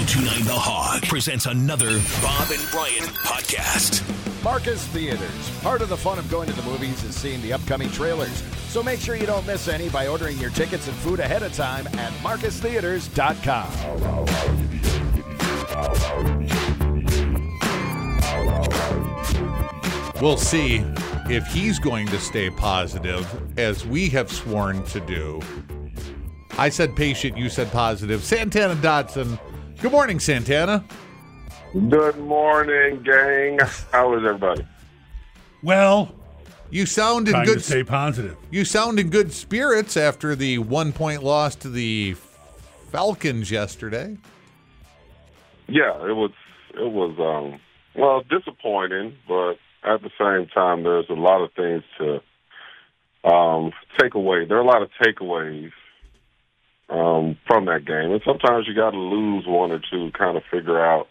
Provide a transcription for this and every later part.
1029 The Hog presents another Bob and Brian podcast. Marcus Theaters. Part of the fun of going to the movies is seeing the upcoming trailers. So make sure you don't miss any by ordering your tickets and food ahead of time at marcustheaters.com. We'll see if he's going to stay positive, as we have sworn to do. I said patient, you said positive. Santana Dotson. Good morning, Santana. Good morning, gang. How is everybody? Well, You sound in trying to good. stay positive. You sound in good spirits after the one point loss to the Falcons yesterday. Yeah, it was it was um well disappointing, but at the same time there's a lot of things to um take away. There are a lot of takeaways from that game. And sometimes you gotta lose one or two to kind of figure out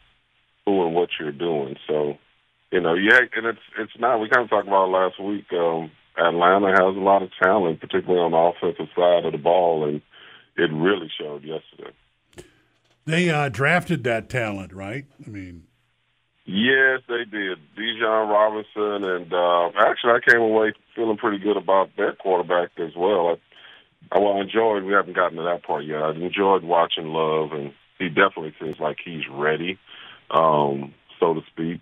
who and what you're doing. So, you know, yeah, and it's it's not we kind of talked about it last week, um Atlanta has a lot of talent, particularly on the offensive side of the ball and it really showed yesterday. They uh, drafted that talent, right? I mean, Yes, they did. Bijan Robinson, and uh, actually, I came away feeling pretty good about their quarterback as well. I, I, well, I enjoyed. We haven't gotten to that part yet. I enjoyed watching Love, and he definitely seems like he's ready, um, so to speak.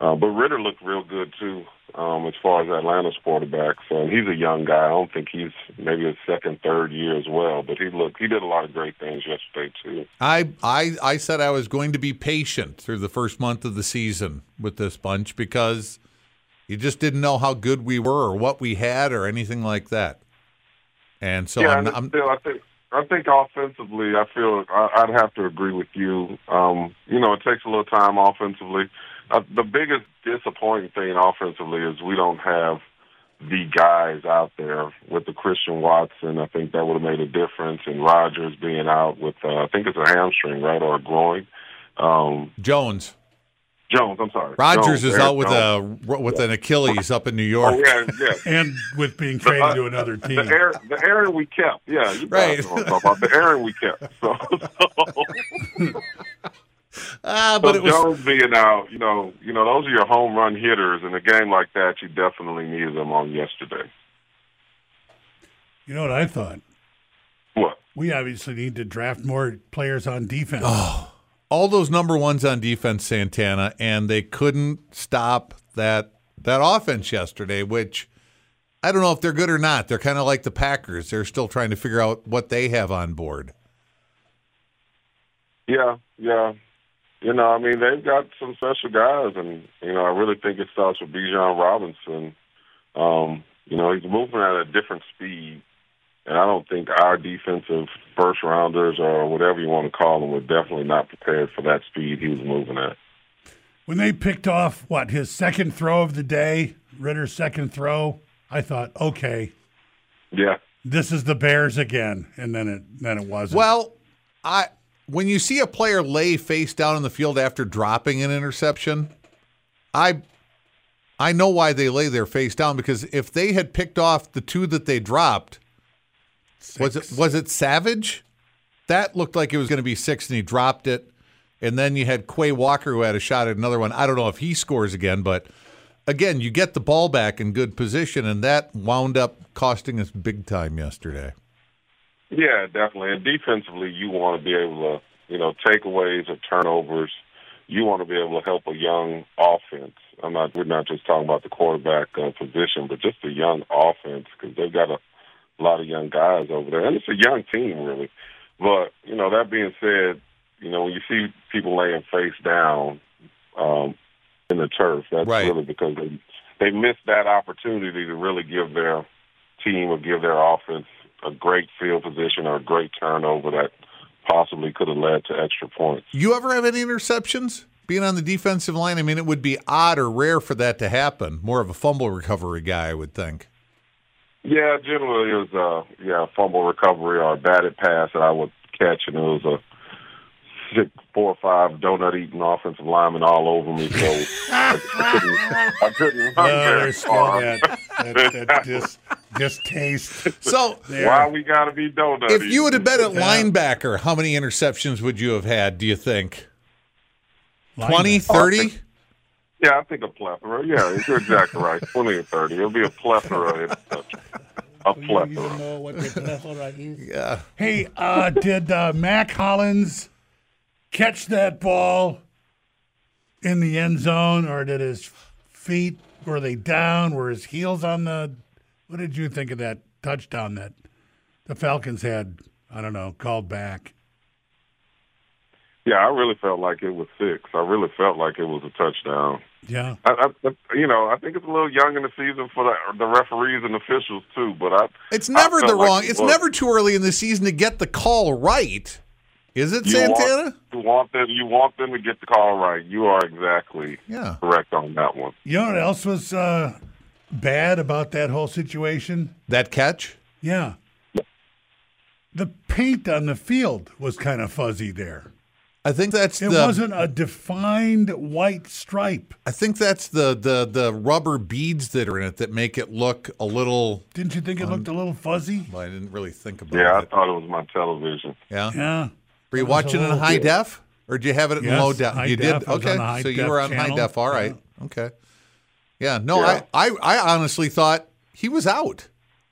Uh, but Ridder looked real good too, um, as far as Atlanta's quarterback. So he's a young guy. I don't think he's maybe his second, third year as well. But he looked. He did a lot of great things yesterday too. I, I I said I was going to be patient through the first month of the season with this bunch because you just didn't know how good we were or what we had or anything like that. And so yeah, I'm, I'm still, I think I think offensively, I feel I, I'd have to agree with you. Um, you know, it takes a little time offensively. Uh, the biggest disappointing thing offensively is we don't have the guys out there with the Christian Watson. I think that would have made a difference. And Rogers being out with, uh, I think it's a hamstring, right, or a groin. Um, Jones. Jones, I'm sorry. Rogers Jones, is Eric out with Jones. a with an Achilles up in New York. Oh York. yeah, yeah. and with being traded to another team. The Aaron, the Aaron we kept, yeah, you Right. guys know what I'm about. The Aaron we kept. So, so Ah, But but it was Jones being out, you know, you know, those are your home run hitters. In a game like that, you definitely needed them on yesterday. You know what I thought? What? We obviously need to draft more players on defense. All those number ones on defense, Santana, and they couldn't stop that that offense yesterday. Which I don't know if they're good or not. They're kind of like the Packers. They're still trying to figure out what they have on board. Yeah, yeah. You know, I mean, they've got some special guys, and you know, I really think it starts with Bijan Robinson. Um, you know, he's moving at a different speed, and I don't think our defensive first rounders or whatever you want to call them were definitely not prepared for that speed he was moving at. When they picked off what his second throw of the day, Ridder's second throw, I thought, okay, Yeah, this is the Bears again, and then it then it wasn't. Well, I when you see a player lay face down in the field after dropping an interception, I I know why they lay their face down because if they had picked off the two that they dropped, was it was it Savage? That looked like it was going to be six, and he dropped it. And then you had Quay Walker who had a shot at another one. I don't know if he scores again, but again, you get the ball back in good position, and that wound up costing us big time yesterday. Yeah, definitely. And defensively, you want to be able to, you know, takeaways or turnovers. You want to be able to help a young offense. I'm not. We're not just talking about the quarterback uh, position, but just a young offense because they've got a lot of young guys over there, and it's a young team really. But you know, that being said, you know, when you see people laying face down um, in the turf, that's Right. really because they they missed that opportunity to really give their team or give their offense a great field position or a great turnover that possibly could have led to extra points. You ever have any interceptions being on the defensive line? I mean, it would be odd or rare for that to happen. More of a fumble recovery guy, I would think. Yeah, generally it was a yeah, fumble recovery or a batted pass that I would catch and it was a six four or five donut eating offensive linemen all over me so I, I couldn't I couldn't run Oh, very there's still far. that, that, that dis, Distaste. So There. Why we got to be donut? if you would have been a linebacker, how many interceptions would you have had, do you think? 20, 30? Yeah, I think a plethora. Yeah, you're exactly right. 20 or 30. It'll be a plethora. A plethora. know what the plethora is? Yeah. Hey, uh, did uh, Mack Hollins catch that ball in the end zone, or did his feet were they down? Were his heels on the? What did you think of that touchdown that the Falcons had? I don't know, called back. Yeah, I really felt like it was six. I really felt like it was a touchdown. Yeah, I, I, you know, I think it's a little young in the season for the, the referees and officials too. But I, It's never felt the like wrong. it It's was. never too early in the season to get the call right. Is it You Santana? Want, you want them. You want them to get the call right. You are exactly Yeah. correct on that one. you know what else was uh, bad about that whole situation? That catch? Yeah, the paint on the field was kind of fuzzy there. I think that's It the wasn't a defined white stripe. I think that's the, the the rubber beads that are in it that make it look a little Didn't you think it looked a little fuzzy? well, I didn't really think about it. Yeah, I thought it was my television. Yeah. Yeah. Were you It was a watching it in little- high def? Or did you have it in Yes, low def? high you def. did? I Okay. on the high so you were on high def. All right. Okay. Yeah. No, Yeah. I, I I honestly thought he was out.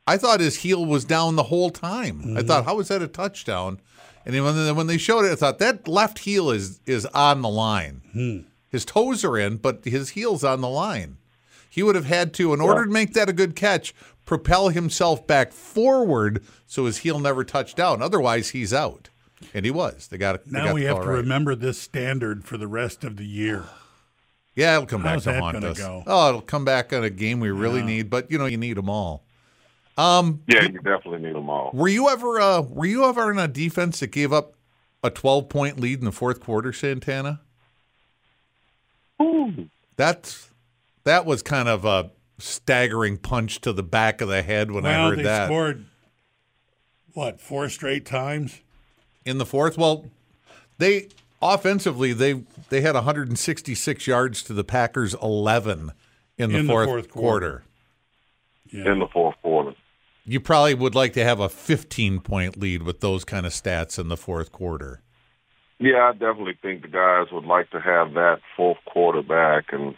I thought his heel was down the whole time. Mm-hmm. I thought, how was that a touchdown? And then when they, when they showed it, I thought that left heel is is on the line. Hmm. His toes are in, but his heel's on the line. He would have had to, in order to make that a good catch, propel himself back forward so his heel never touched down. Otherwise, he's out. And he was. They got they Now got we have to right. remember this standard for the rest of the year. Yeah, it'll come back to haunt us. go? Oh, it'll come back on a game we really Yeah. need, but you know you need them all. Um, Yeah, you definitely need them all. were you ever uh, were you ever in a defense that gave up a twelve point lead in the fourth quarter, Santana? Ooh. That's that was kind of a staggering punch to the back of the head when I heard they that scored what four straight times. in the fourth. Well, they offensively they they had 166 yards to the Packers 11 in the, In the fourth, fourth quarter. quarter. Yeah. in the fourth quarter. You probably would like to have a 15 point lead with those kind of stats in the fourth quarter. Yeah, I definitely think the guys would like to have that fourth quarter back, and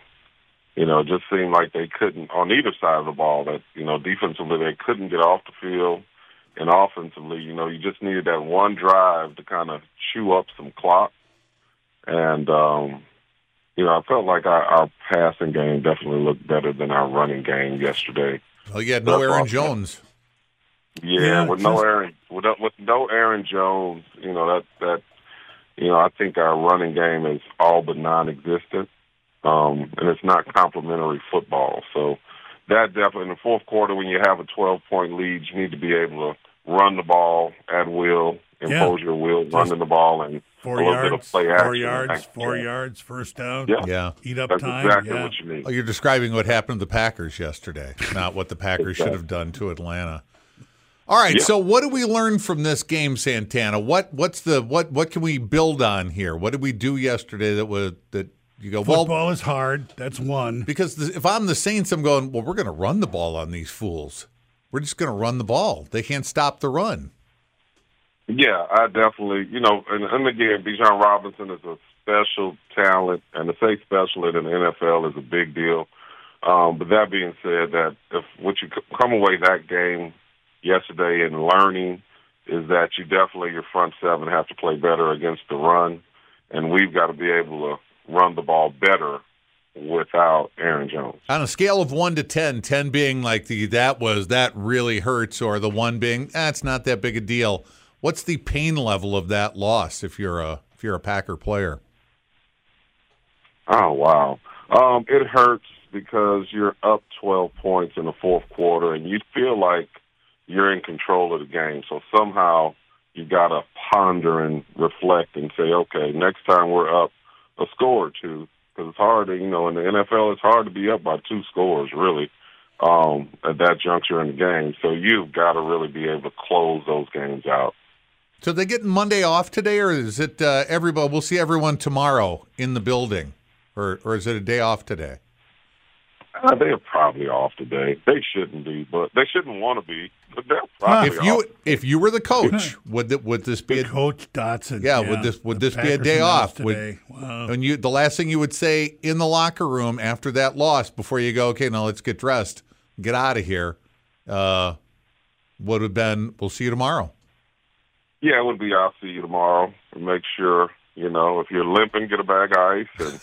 you know, it just seemed like they couldn't on either side of the ball. That you know, defensively they couldn't get off the field, and offensively, you know, you just needed that one drive to kind of chew up some clock. And um, you know, I felt like our, our passing game definitely looked better than our running game yesterday. Well, you had no Aaron. Jones. Yeah, Yeah, with no Aaron, with, with no Aaron Jones, you know that that, you know I think our running game is all but non-existent, um, and it's not complementary football. So that definitely in the fourth quarter, when you have a 12-point lead, you need to be able to run the ball at will, impose your will, running the ball, and Four a little bit of yards, play four yards, four yards, first down. Yeah, Yeah. Eat up that's time. exactly yeah. what you need. Oh, you're describing what happened to the Packers yesterday, not what the Packers should have done to Atlanta. All right, Yeah. so what do we learn from this game, Santana? What what's the what what can we build on here? What did we do yesterday that was that you go well Football is hard. That's one. because the, if I'm the Saints, I'm going well. We're going to run the ball on these fools. We're just going to run the ball. They can't stop the run. Yeah, I definitely, you know, and, and again, Bijan Robinson is a special talent, and to say special in the NFL is a big deal. Um, but that being said, that if what you come away that game yesterday and learning is that you definitely your front seven have to play better against the run, and we've got to be able to run the ball better without Aaron Jones. On a scale of one to 10, 10 being like the that was that really hurts, or the one being that's not that big a deal. What's the pain level of that loss if you're a if you're a Packer player? Oh wow, um, it hurts because you're up 12 points in the fourth quarter, and you feel like you're in control of the game. So somehow you got to ponder and reflect and say, okay, next time we're up a score or two, because it's hard. To, you know, in the NFL, it's hard to be up by two scores, really, um, at that juncture in the game. So you've got to really be able to close those games out. So they getting Monday off today, or is it uh, everybody? We'll see everyone tomorrow in the building, or or is it a day off today? Uh, they're probably off today. They shouldn't be, but they shouldn't want to be. But they're probably If you off. if you were the coach, would th- would this be a, Coach Dotson. Yeah, would this- would the this be a day announced off? Would- Today. wow. and you the last thing you would say in the locker room after that loss before you go, okay, now let's get dressed, get out of here, uh, would have been, we'll see you tomorrow. Yeah, it would be. I'll see you tomorrow. And make sure you know if you're limping, get a bag of ice, and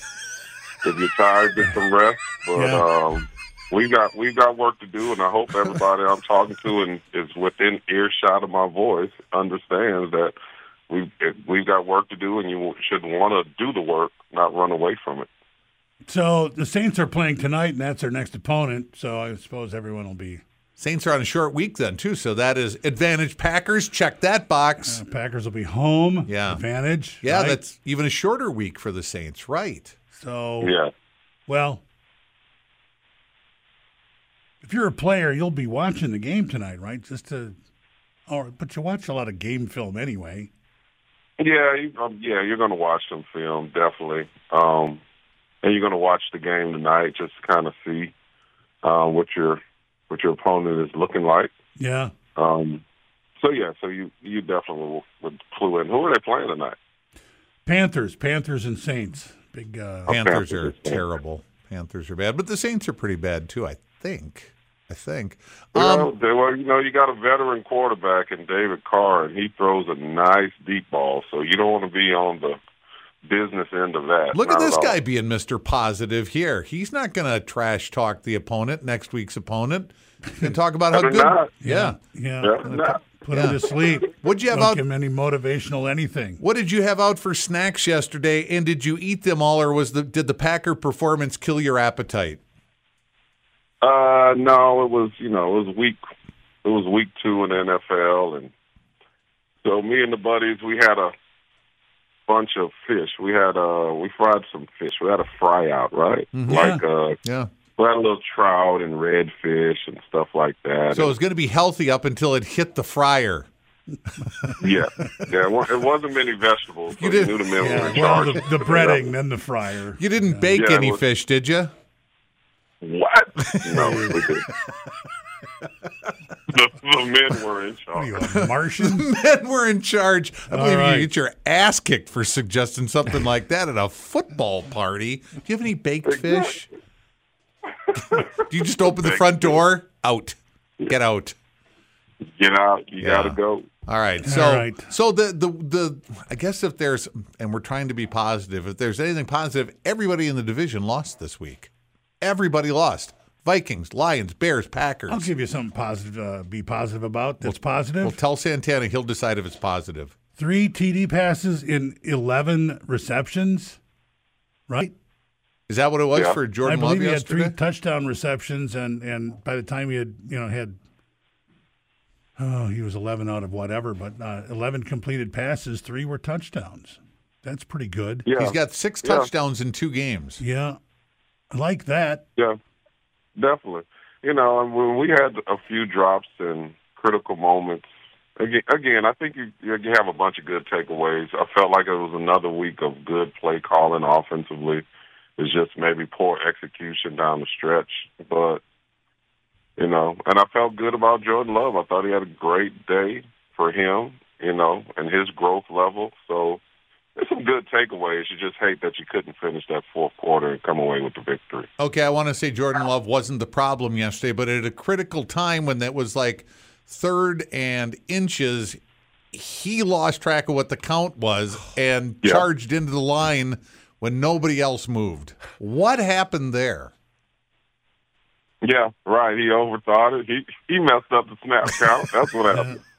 if you're tired, get some rest. But Yeah. um, we got we got work to do, and I hope everybody I'm talking to and is within earshot of my voice understands that we we've got work to do, and you should want to do the work, not run away from it. So the Saints are playing tonight, and that's their next opponent. So I suppose everyone will be. Saints are on a short week then too, so that is advantage Packers. Check that box. Uh, Packers will be home. Yeah. Advantage. yeah, right? that's even a shorter week for the Saints, right? So. Yeah. Well, if you're a player, you'll be watching the game tonight, right? Just to, or but you watch a lot of game film anyway. Yeah, you, um, yeah, you're going to watch some film definitely, um, and you're going to watch the game tonight just to kind of see uh, what your what your opponent is looking like. Yeah. Um, so yeah, so you you definitely would clue in. Who are they playing tonight? Panthers, Panthers, and Saints. Big. Uh, Panthers Panthers are are terrible. Panthers are bad, but the Saints are pretty bad too. I think. I think. Well, Um, they, well, you know, you got a veteran quarterback in David Carr, and he throws a nice deep ball. So you don't want to be on the business end of that. look at this all. guy being Mr. Positive here. He's not going to trash talk the opponent, next week's opponent, and talk about how good. not. Yeah. yeah. Yeah, nah. Put him to sleep. What'd you have Don't out? give him any motivational anything. What did you have out for snacks yesterday? And did you eat them all, or was the did the Packer performance kill your appetite? Uh, no, it was you know it was week it was week two in the NFL, and so me and the buddies we had a bunch of fish. We had uh we fried some fish. We had a fry out, right? Like uh Yeah. We had a little trout and redfish and stuff like that. So it was going to be healthy up until it hit the fryer. yeah, yeah. It wasn't many vegetables. So You you did- knew the men were Yeah, in well, charge. the, the breading, then the fryer. You didn't bake Yeah, any was- fish, did you? What? No, we didn't. the, the men were in What are charge. you, a Martian? Men were in charge. I believe right. you get your ass kicked for suggesting something like that at a football party. Do you have any baked fish? Do you just open the front door? Out. Get out. Get out. You Yeah. gotta go. All right. So All right. so the, the the I guess if there's and we're trying to be positive, if there's anything positive, everybody in the division lost this week. Everybody lost. Vikings, Lions, Bears, Packers. I'll give you something positive. Uh, be positive about. That's positive. Well, tell Santana he'll decide if it's positive. Three TD passes in eleven receptions. Right. Is that what it was Yeah. for Jordan I believe Love he had yesterday? three touchdown receptions, and and by the time he had you know had. Oh, he was 11 out of whatever, but uh, 11 completed passes, three were touchdowns. That's pretty good. Yeah. He's got six Yeah. touchdowns in two games. Yeah. I like that. Yeah, definitely. You know, when we had a few drops and critical moments, again, again, I think you you have a bunch of good takeaways. I felt like it was another week of good play calling offensively. It's just maybe poor execution down the stretch, but you know, and I felt good about Jordan Love. I thought he had a great day for him, you know, and his growth level. So there's some good takeaways. You just hate that you couldn't finish that fourth quarter and come away with the victory. Okay, I want to say Jordan Love wasn't the problem yesterday, but at a critical time when that was like third and inches, he lost track of what the count was and Yeah. charged into the line when nobody else moved. What happened there? Yeah, right. He overthought it. He he messed up the snap count. That's what happened.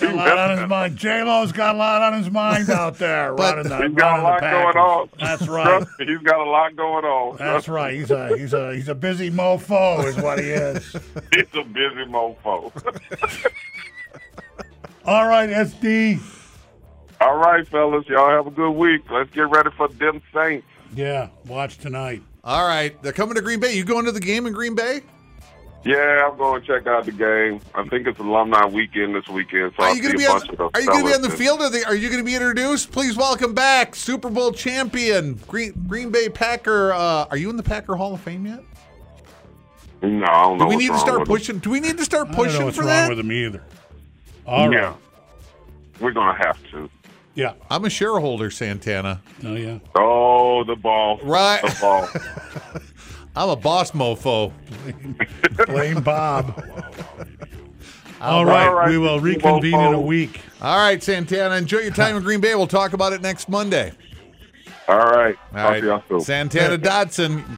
He Got a lot on his mind. J Lo's got a lot on his mind out there. But- running the, He's got running a lot going on. That's right. Trust me, he's got a lot going on. That's right. He's a he's a he's a busy mofo, is what he is. He's a busy mofo. All right, SD. All right, fellas, y'all have a good week. Let's get ready for them Saints. Yeah, watch tonight. All right, they're coming to Green Bay. You going to the game in Green Bay? Yeah, I'm going to check out the game. I think it's alumni weekend this weekend, so Are I'll you going to be on? the Are you going to be on the and- field? Are, they, are you going to be introduced? Please welcome back Super Bowl champion Green Green Bay Packer. Uh, are you in the Packer Hall of Fame yet? No, I don't know. Do we what's need to start with him. pushing? Do we need to start I don't know pushing what's for wrong that? with him either. All right. Yeah, we're gonna have to. Yeah. I'm a shareholder, Santana. Oh yeah. Oh, the ball. Right. The ball. I'm a boss mofo. Blame Bob. All right. All right. We will reconvene in a week. All right, Santana. Enjoy your time in Green Bay. We'll talk about it next Monday. All right. All Talk to y'all soon. Santana Dotson,